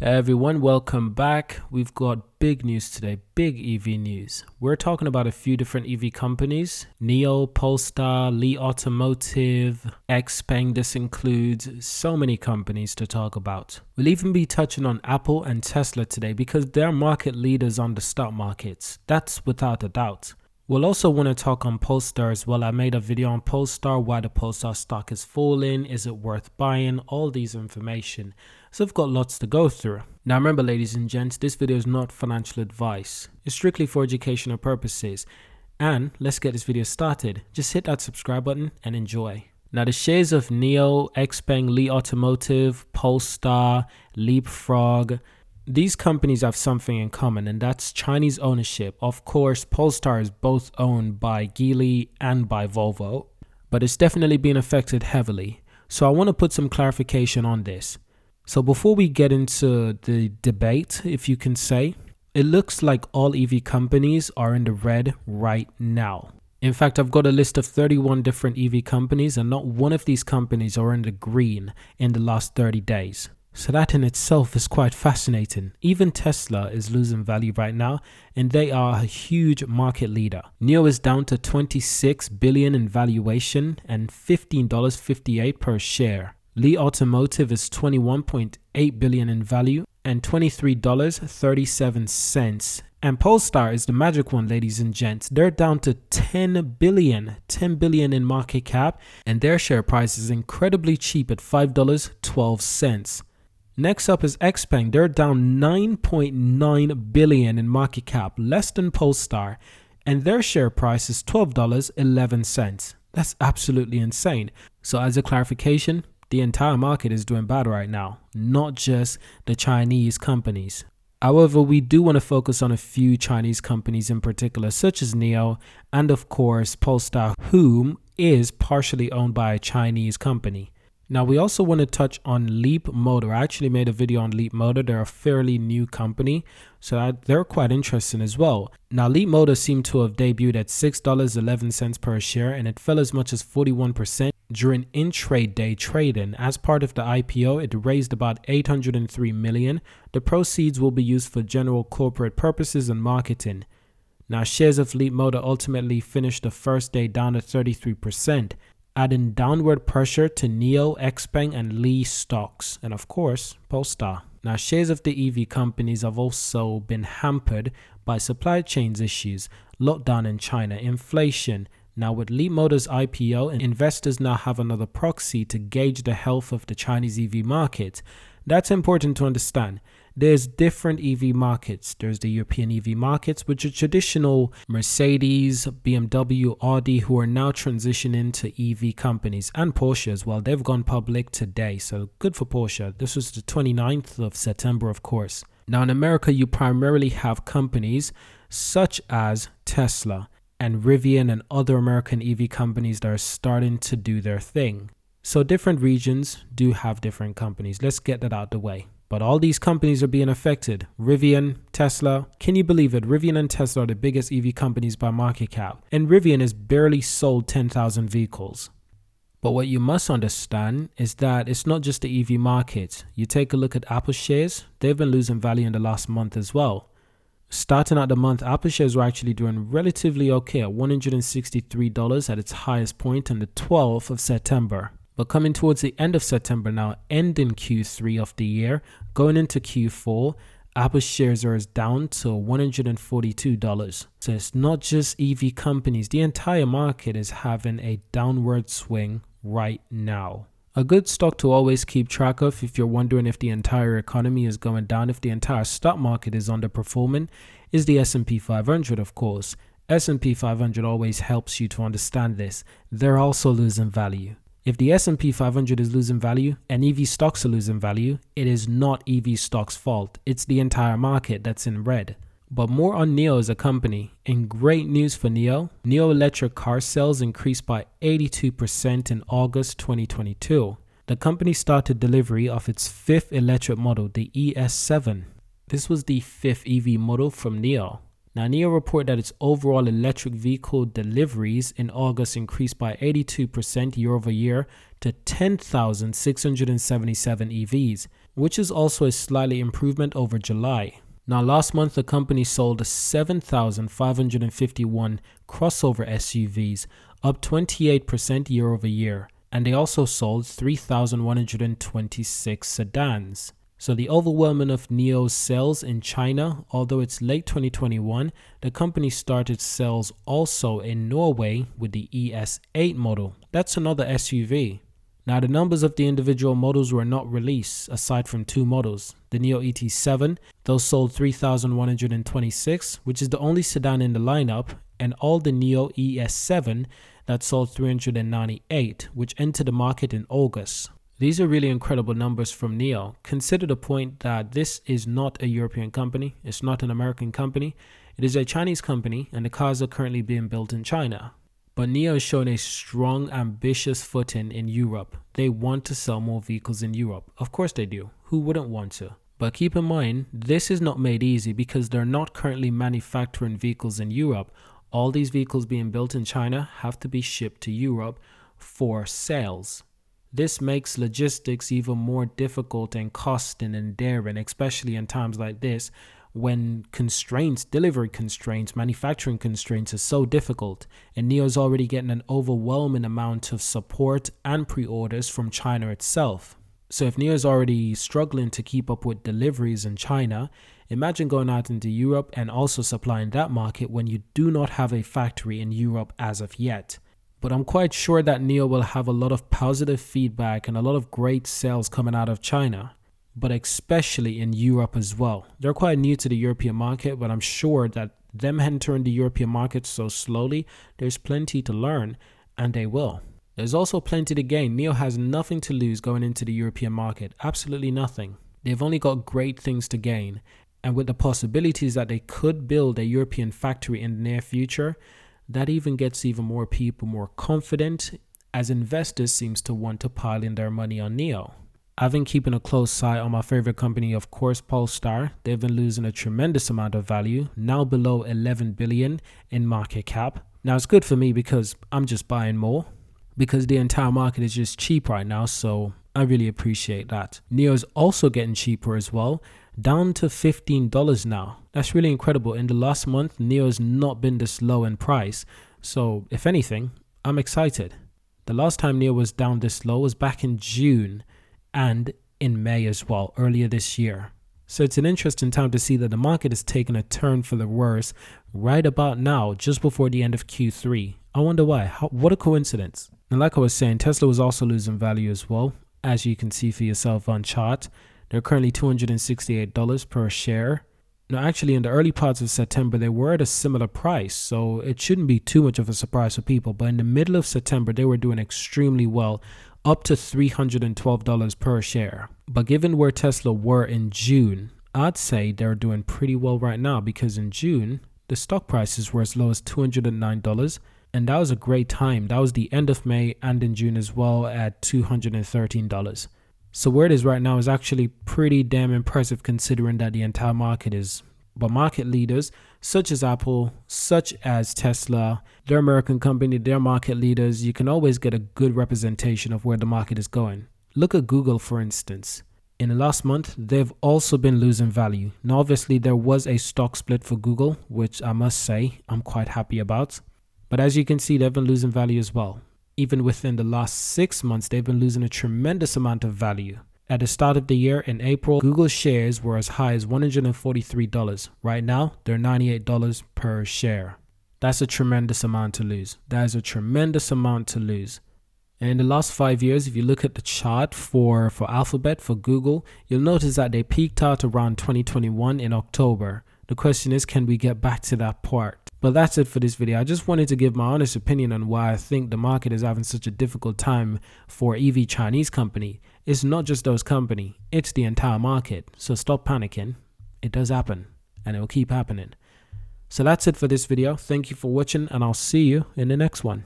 Everyone, welcome back. We've got big news today, big EV news. We're talking about a few different EV companies NIO, Polestar, Li Automotive, Xpeng. This includes so many companies to talk about. We'll even be touching on Apple and Tesla today because they're market leaders on the stock markets. That's without a doubt. We'll also want to talk on Polestar as well. I made a video on Polestar, why the Polestar stock is falling, is it worth buying, all these information. So I've got lots to go through. Now remember ladies and gents, this video is not financial advice. It's strictly for educational purposes. And let's get this video started. Just hit that subscribe button and enjoy. Now the shares of NIO, Xpeng, Li Automotive, Polestar, Leapfrog, these companies have something in common, and that's Chinese ownership. Of course, Polestar is both owned by Geely and by Volvo, but it's definitely been affected heavily. So I want to put some clarification on this. So before we get into the debate, if you can say, it looks like all EV companies are in the red right now. In fact, I've got a list of 31 different EV companies, and not one of these companies are in the green in the last 30 days. So that in itself is quite fascinating. Even Tesla is losing value right now and they are a huge market leader. NIO is down to 26 billion in valuation and $15.58 per share. Li Automotive is 21.8 billion in value and $23.37. And Polestar is the magic one, ladies and gents. They're down to 10 billion, 10 billion in market cap, and their share price is incredibly cheap at $5.12. Next up is Xpeng. They're down 9.9 billion in market cap, less than Polestar, and their share price is $12.11. That's absolutely insane. So as a clarification, the entire market is doing bad right now, not just the Chinese companies. However, we do want to focus on a few Chinese companies in particular, such as NIO and of course Polestar, whom is partially owned by a Chinese company. Now we also want to touch on Leap Motor. I actually made a video on Leap Motor. They're a fairly new company, so they're quite interesting as well. Now Leap Motor seemed to have debuted at $6.11 per share and it fell as much as 41% during intraday trading. As part of the IPO, it raised about 803 million. The proceeds will be used for general corporate purposes and marketing. Now shares of Leapmotor ultimately finished the first day down at 33% adding downward pressure to NIO, Xpeng, and Li stocks, and of course, Polestar. Now, shares of the EV companies have also been hampered by supply chains issues, lockdown in China, inflation. Now, with Leapmotor's IPO, investors now have another proxy to gauge the health of the Chinese EV market. That's important to understand there's different EV markets. There's the European EV markets, which are traditional Mercedes, BMW, Audi, who are now transitioning to EV companies, and Porsche as well. They've gone public today, so good for Porsche. This was the 29th of September, of course. Now, in America, you primarily have companies such as Tesla and Rivian and other American EV companies that are starting to do their thing. So, different regions do have different companies. Let's get that out the way. But all these companies are being affected. Rivian, Tesla. Can you believe it? Rivian and Tesla are the biggest EV companies by market cap. And Rivian has barely sold 10,000 vehicles. But what you must understand is that it's not just the EV market. You take a look at Apple shares, they've been losing value in the last month as well. Starting out the month, Apple shares were actually doing relatively okay at $163 at its highest point on the 12th of September. But coming towards the end of September now, ending Q3 of the year, going into Q4, Apple shares are down to $142. So it's not just EV companies, the entire market is having a downward swing right now. A good stock to always keep track of if you're wondering if the entire economy is going down, if the entire stock market is underperforming, is the S&P 500 of course. S&P 500 always helps you to understand this. They're also losing value. If the S&P 500 is losing value and EV stocks are losing value, it is not EV stocks' fault. It's the entire market that's in red. But more on NIO as a company. In great news for NIO, NIO electric car sales increased by 82% in August 2022. The company started delivery of its fifth electric model, the ES7. This was the fifth EV model from NIO. Now, NIO reported that its overall electric vehicle deliveries in August increased by 82% year over year to 10,677 EVs, which is also a slightly improvement over July. Now, last month, the company sold 7,551 crossover SUVs, up 28% year over year, and they also sold 3,126 sedans. So, the overwhelming of NIO's sales in China, although it's late 2021, the company started sales also in Norway with the ES8 model. That's another SUV. Now, the numbers of the individual models were not released aside from two models. The NIO ET7, those sold 3,126, which is the only sedan in the lineup, and all the NIO ES7 that sold 398, which entered the market in August. These are really incredible numbers from NIO. Consider the point that this is not a European company, it's not an American company, it is a Chinese company, and the cars are currently being built in China. But NIO has shown a strong, ambitious footing in Europe. They want to sell more vehicles in Europe. Of course they do. Who wouldn't want to? But keep in mind, this is not made easy because they're not currently manufacturing vehicles in Europe. All these vehicles being built in China have to be shipped to Europe for sales. This makes logistics even more difficult and costing and daring, especially in times like this when constraints, delivery constraints, manufacturing constraints are so difficult, and NIO's already getting an overwhelming amount of support and pre orders from China itself. So, if NIO is already struggling to keep up with deliveries in China, imagine going out into Europe and also supplying that market when you do not have a factory in Europe as of yet. But I'm quite sure that NIO will have a lot of positive feedback and a lot of great sales coming out of China but especially in Europe as well. They're quite new to the European market, but I'm sure that them entering the European market so slowly, there's plenty to learn, and they will. There's also plenty to gain. NIO has nothing to lose going into the European market, absolutely nothing. They've only got great things to gain, and with the possibilities that they could build a European factory in the near future, that even gets even more people more confident as investors seems to want to pile in their money on NIO. I've been keeping a close eye on my favorite company, of course, Polestar. They've been losing a tremendous amount of value, now below 11 billion in market cap. Now it's good for me because I'm just buying more because the entire market is just cheap right now, so I really appreciate that. NIO is also getting cheaper as well, down to $15 now. That's really incredible. In the last month, NIO has not been this low in price. So, if anything, I'm excited. The last time NIO was down this low was back in June and in May as well, earlier this year. So it's an interesting time to see that the market is taking a turn for the worse right about now, just before the end of Q3. I wonder why. How, what a coincidence. And like I was saying, Tesla was also losing value as well, as you can see for yourself on chart. They're currently $268 per share. Now, actually, in the early parts of September, they were at a similar price, so it shouldn't be too much of a surprise for people. But in the middle of September, they were doing extremely well, up to $312 per share. But given where Tesla were in June, I'd say they're doing pretty well right now because in June, the stock prices were as low as $209. And that was a great time. That was the end of May and in June as well at $213. So where it is right now is actually pretty damn impressive considering that the entire market is but market leaders such as Apple, such as Tesla, they're American company, they're market leaders. You can always get a good representation of where the market is going. Look at Google, for instance. In the last month, they've also been losing value. Now, obviously, there was a stock split for Google, which I must say I'm quite happy about. But as you can see, they've been losing value as well. Even within the last six months, they've been losing a tremendous amount of value. At the start of the year in April, Google shares were as high as $143. Right now, they're $98 per share. That's a tremendous amount to lose. That is a tremendous amount to lose. And in the last five years, if you look at the chart for, for Alphabet, for Google, you'll notice that they peaked out around 2021 in October. The question is, can we get back to that part? But that's it for this video. I just wanted to give my honest opinion on why I think the market is having such a difficult time for EV Chinese company. It's not just those company, it's the entire market. So stop panicking. It does happen and it will keep happening. So that's it for this video. Thank you for watching and I'll see you in the next one.